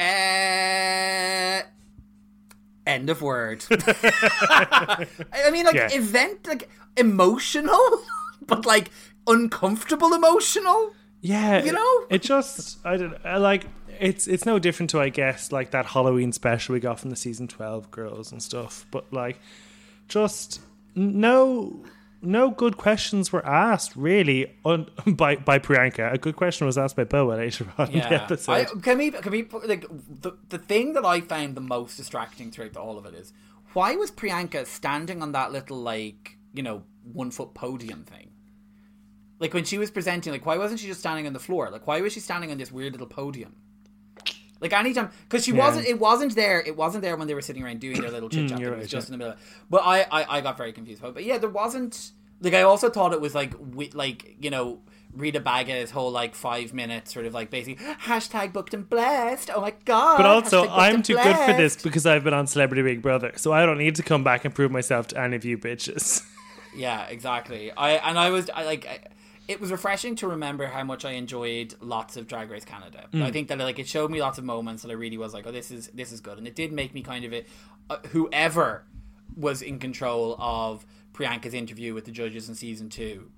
end of word. I mean, like
Yeah.
event, like emotional, but like uncomfortable emotional.
Yeah,
You know?
it just I don't I like it's it's no different to I guess like that Halloween special we got from the season twelve girls and stuff, but like just no no good questions were asked really on, by by Priyanka. A good question was asked by Boa later on in the episode.
I, can we can we like the the thing that I found the most distracting throughout all of it is why was Priyanka standing on that little like you know one foot podium thing? Like when she was presenting, like why wasn't she just standing on the floor? Like why was she standing on this weird little podium? Like anytime, because she
Yeah.
wasn't. It wasn't there. It wasn't there when they were sitting around doing their little chit chat. It was
right,
just
yeah.
in the middle. of it. But I, I, I got very confused. But, but yeah, there wasn't. Like I also thought it was like, wi- like you know, Rita Baga's whole like five minutes sort of like basically hashtag booked and blessed. Oh my god!
but also, I'm too good for this because I've been on Celebrity Big Brother, so I don't need to come back and prove myself to any of you bitches.
Yeah, exactly. I and I was I like. I, it was refreshing to remember how much I enjoyed lots of Drag Race Canada.
Mm.
I think that like it showed me lots of moments that I really was like, oh, this is this is good, and it did make me kind of a, uh, whoever was in control of Priyanka's interview with the judges in season two.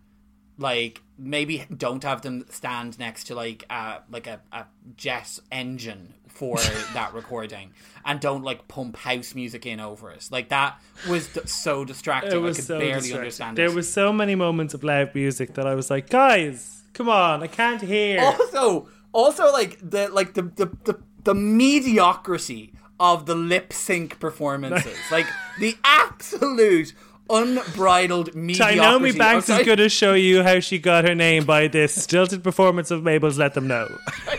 Like maybe don't have them stand next to like a like a, a jet engine for that recording, and don't like pump house music in over it. Like that was d- so distracting.
It was
I could
so
barely understand
There
it.
was so many moments of loud music that I was like, guys, come on, I can't hear.
also also like the like the the the, the mediocrity of the lip sync performances like the absolute unbridled mediocrity of-
Banks is going to show you how she got her name by this stilted performance of Mabel's Let Them Know.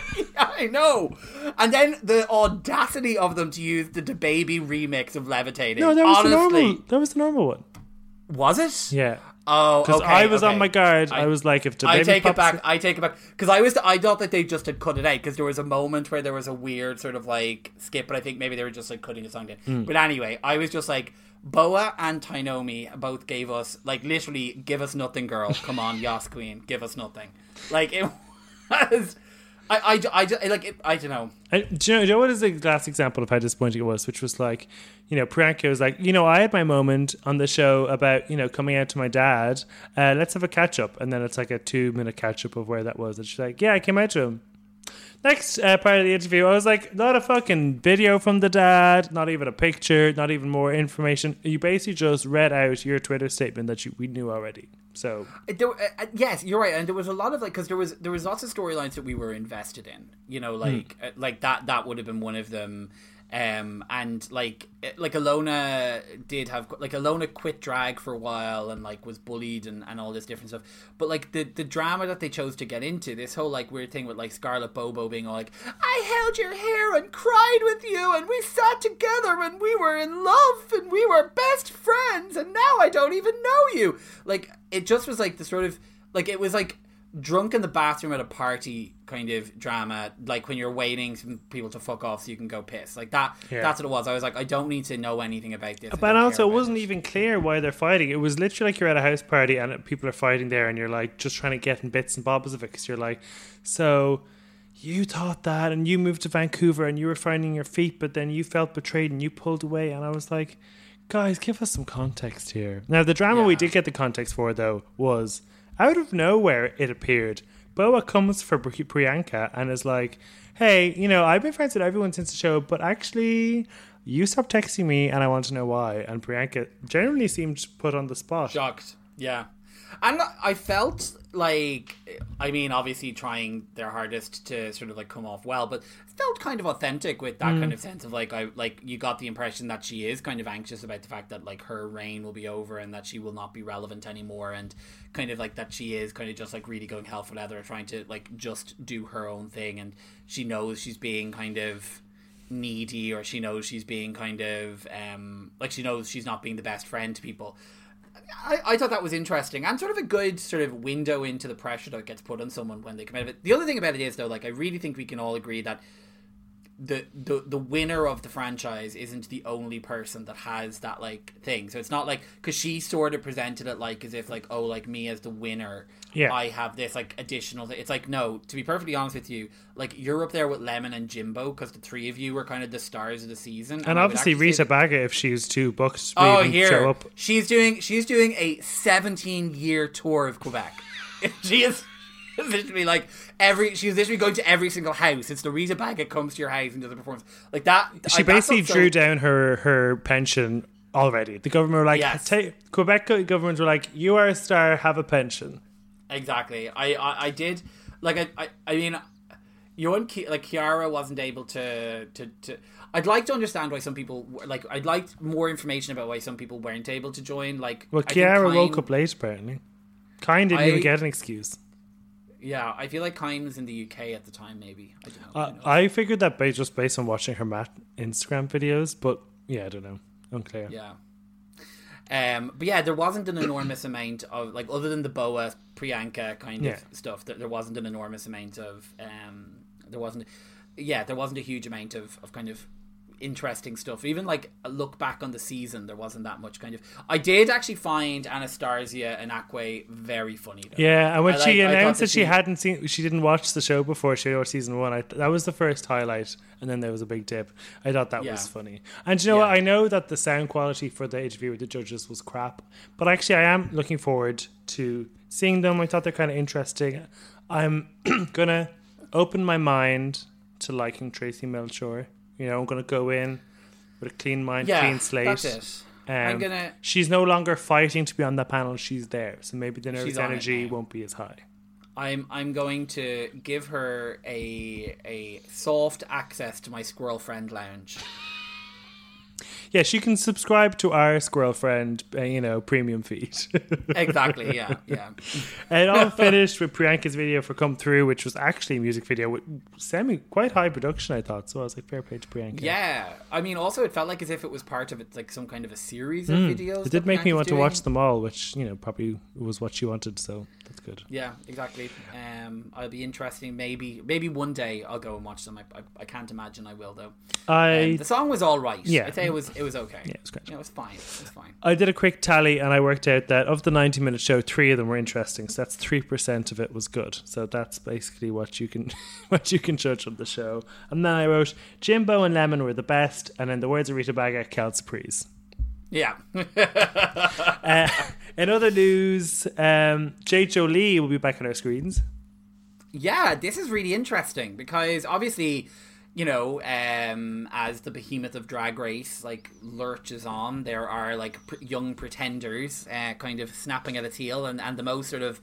I know. And then the audacity of them to use the DaBaby remix of Levitating.
No, that was
Honestly,
the normal. That was the normal one.
was it?
Yeah,
Oh,
because
okay,
I was on my guard.
I-
I, was like, if the
I take it back. I take it back because I was. I thought that they just had cut it out because there was a moment where there was a weird sort of like skip, but I think maybe they were just like cutting the song down.
Hmm.
But anyway, I was just like Boa and Tynomi both gave us like literally give us nothing, girl. Come on, Yas Queen, give us nothing. Like it was. I, I, I, like it, I don't know.
I, do, you know, do you know what is the last example of how disappointing it was? Which was like, you know, Priyanka was like, you know, I had my moment on the show about, you know, coming out to my dad. Uh, let's have a catch up. And then it's like a two minute catch up of where that was. And she's like, yeah, I came out to him. Next uh, part of the interview, I was like, not a fucking video from the dad, not even a picture, not even more information. You basically just read out your Twitter statement that you, we knew already. So,
There, uh, uh, yes, you're right, and there was a lot of like because there was there was lots of storylines that we were invested in. You know, like uh, like that that would have been one of them. Um, and like uh, like Ilona did have like Ilona quit drag for a while and like was bullied and, and all this different stuff. But like the the drama that they chose to get into, this whole like weird thing with like Scarlett Bobo being all like, I held your hair and cried with you and we sat together and we were in love and we were best friends and now I don't even know you. Like it just was like the sort of like it was like drunk in the bathroom at a party kind of drama like when you're waiting for people to fuck off so you can go piss like that
Yeah.
that's what it was i was like i don't need to know anything about this
But also, it wasn't even clear why they're fighting. It was literally like you're at a house party and people are fighting there, and you're like just trying to get in bits and bobs of it because you're like, so you thought that, and you moved to Vancouver, and you were finding your feet, but then you felt betrayed and you pulled away, and I was like, guys, give us some context here. Now, the drama we did get the context for though was out of nowhere. It appeared Boa comes for Pri- Priyanka and is like, hey, you know, I've been friends with everyone since the show, but actually. You stopped texting me, and I want to know why. And Priyanka generally seemed put on the spot.
shocked yeah and i felt like i mean obviously trying their hardest to sort of like come off well but felt kind of authentic with that kind of sense of like i like you got the impression that she is kind of anxious about the fact that like her reign will be over and that she will not be relevant anymore and kind of like that she is kind of just like really going hell for leather trying to like just do her own thing and she knows she's being kind of needy or she knows she's being kind of um like she knows she's not being the best friend to people I, I thought that was interesting and sort of a good sort of window into the pressure that gets put on someone when they come out of it. The other thing about it is though, like I really think we can all agree that the, the the winner of the franchise isn't the only person that has that like thing. So it's not like because she sort of presented it like as if like oh like me as the winner,
Yeah.
I have this like additional. Th- it's like no, to be perfectly honest with you, like you're up there with Lemon and Jimbo because the three of you were kind of the stars of the season,
And
would
obviously Rita Baga, if she's too booked
Oh, here
show up.
she's doing she's doing a 17 year tour of Quebec. she is literally like every she's literally going to every single house. It's the Rita Baga comes to your house and does a performance like that.
She
I-
basically
so-
drew down her her pension already. The government were like,
Yes.
take, Quebec government were like, you are a star, have a pension.
Exactly. I I, I did like I, I I mean you and Ki- like Kiara wasn't able to, to to I'd like to understand why some people like I'd like more information about why some people weren't able to join like
Well, Kiara woke up late apparently. Kind didn't
I-
even get an excuse.
Yeah, I feel like Kyne was in the UK at the time maybe. I don't know.
Uh,
I.
I figured that based just based on watching her Matt Instagram videos, but yeah, I don't know. Unclear.
Yeah. Um, but yeah, there wasn't an enormous amount of like other than the Boa Priyanka kind
Yeah.
of stuff. That there wasn't an enormous amount of um, there wasn't. Yeah, there wasn't a huge amount of, of kind of interesting stuff. Even like a look back on the season, there wasn't that much kind of. I did actually find Anastarzia Anaquway very funny. Though.
Yeah, and when
I
she
like- I
announced
that
that she
she-
hadn't seen, she didn't watch the show before she watched season one. I, that was the first highlight, and then there was a big dip. I thought that
Yeah.
was funny. And you know
Yeah.
what? I know that the sound quality for the interview with the judges was crap, but actually, I am looking forward to seeing them. I thought they're kind of interesting. I'm gonna open my mind to liking Traci Melchor. You know, I'm gonna go in with a clean mind,
Yeah,
clean slate.
that's it. I'm
Um,
gonna-
She's no longer fighting to be on the panel. She's there, so maybe the nervous
She's on it
energy won't be as high.
I'm I'm going to give her a a soft access to my squirrel friend lounge.
Yeah, she can subscribe to our squirrel friend, uh, you know, premium feed.
Exactly. Yeah. Yeah.
and all finished with Priyanka's video for "Come Through," which was actually a music video with semi quite high production. I thought so. I was like, fair play to Priyanka.
Yeah, I mean, also it felt like as if it was part of it, like some kind of a series of videos.
Hmm. It did make me
Bianca's
want to watch them all, which you know probably was what she wanted. So that's good.
Yeah, exactly. Um, I'll be interesting. Maybe, maybe one day I'll go and watch them. I, I, I can't imagine I will though.
I
Um, the song was all right.
Yeah.
I'd say it was it was okay.
Yeah, it was great.
Know, it was fine. It was fine.
I did a quick tally and I worked out that of the 90 minute show, three of them were interesting. So that's 3% of it was good. So that's basically what you can what you can judge on the show. And then I wrote Jimbo and Lemon were the best. And in the words of Rita Baga, Cal Surprise.
Yeah.
Uh, in other news, um, Jade Jolie will be back on our screens.
yeah, this is really interesting because obviously, you know, um, as the behemoth of Drag Race like lurches on, there are like pr- young pretenders, uh, kind of snapping at its heel, and and the most sort of.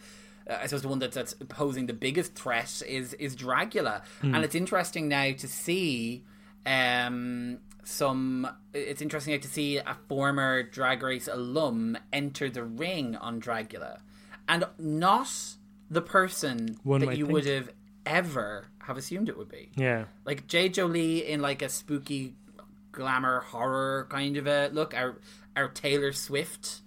Uh, I suppose the one that's, that's posing the biggest threat is is Dragula, and it's interesting now to see um, some. It's interesting to see a former Drag Race alum enter the ring on Dragula, and not the person
One
that you
think.
would have ever have assumed it would be.
Yeah.
Like Jade Jolie in like a spooky glamour horror kind of a look. Our our Taylor Swift.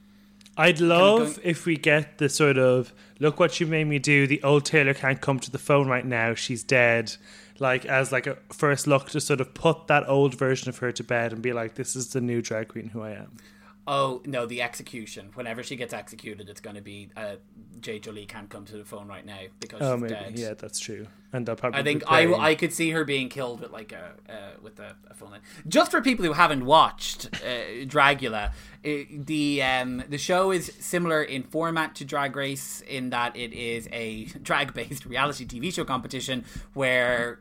I'd love
going-
if we get the sort of look what you made me do. The old Taylor can't come to the phone right now. She's dead. Like as like a first look to sort of put that old version of her to bed and be like, this is the new drag queen who I am.
Oh no, the execution. Whenever she gets executed, it's going to be uh, Jade Jolie can't come to the phone right now because
Oh,
she's
maybe.
dead.
Yeah, that's true. And they'll probably.
I think I, I could see her being killed with like a uh, with a, a phone line. Just for people who haven't watched uh, Dragula, uh, the um, the show is similar in format to Drag Race in that it is a drag based reality TV show competition where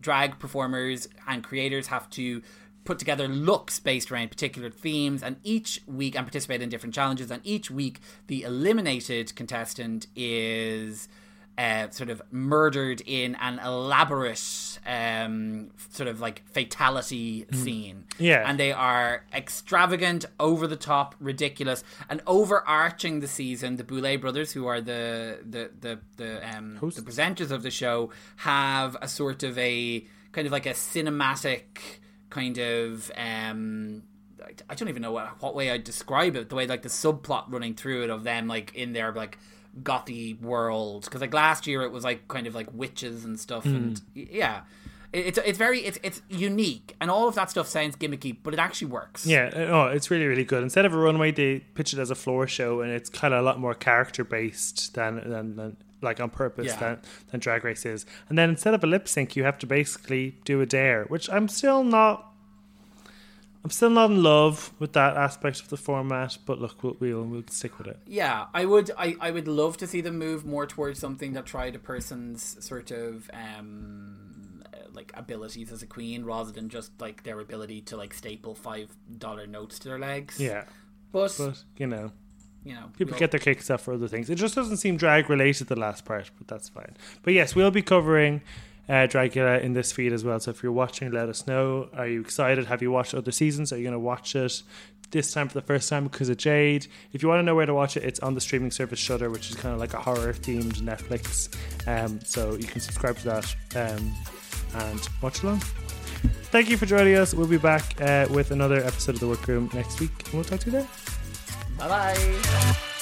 drag performers and creators have to put together looks based around particular themes and each week and participate in different challenges and each week the eliminated contestant is uh, sort of murdered in an elaborate um, sort of like fatality scene.
Yeah.
And they are extravagant, over the top, ridiculous, and overarching the season. The Boulet brothers, who are the the the the, um, the presenters of the show, have a sort of a kind of like a cinematic kind of um I- don't even know what, what way I'd describe it. The way like the subplot running through it of them like in their like gothy world because like last year it was like kind of like witches and stuff and y- yeah it's it's very it's it's unique, and all of that stuff sounds gimmicky, but it actually works.
Yeah, uh, oh, it's really really good. Instead of a runway, they pitch it as a floor show, and it's kind of a lot more character based than than, than like on purpose
Yeah.
than, than Drag Race is. And then instead of a lip sync, you have to basically do a dare, which I'm still not. I'm still not in love with that aspect of the format, but look, we'll we'll, we'll stick with it.
Yeah, I would. I, I would love to see them move more towards something that tried a person's sort of um like abilities as a queen, rather than just like their ability to like staple five dollar notes to their legs.
Yeah,
but,
but you know,
you know,
people get their kicks off for other things. It just doesn't seem drag related the last part, but that's fine. But yes, we'll be covering uh, Dragula in this feed as well. So if you're watching, let us know. Are you excited? Have you watched other seasons? Are you going to watch it this time for the first time because of Jade? If you want to know where to watch it, it's on the streaming service Shudder, which is kind of like a horror themed Netflix. Um, so you can subscribe to that um, and watch along. Thank you for joining us. We'll be back uh, with another episode of the Werkroom next week. And we'll talk to you then.
拜拜。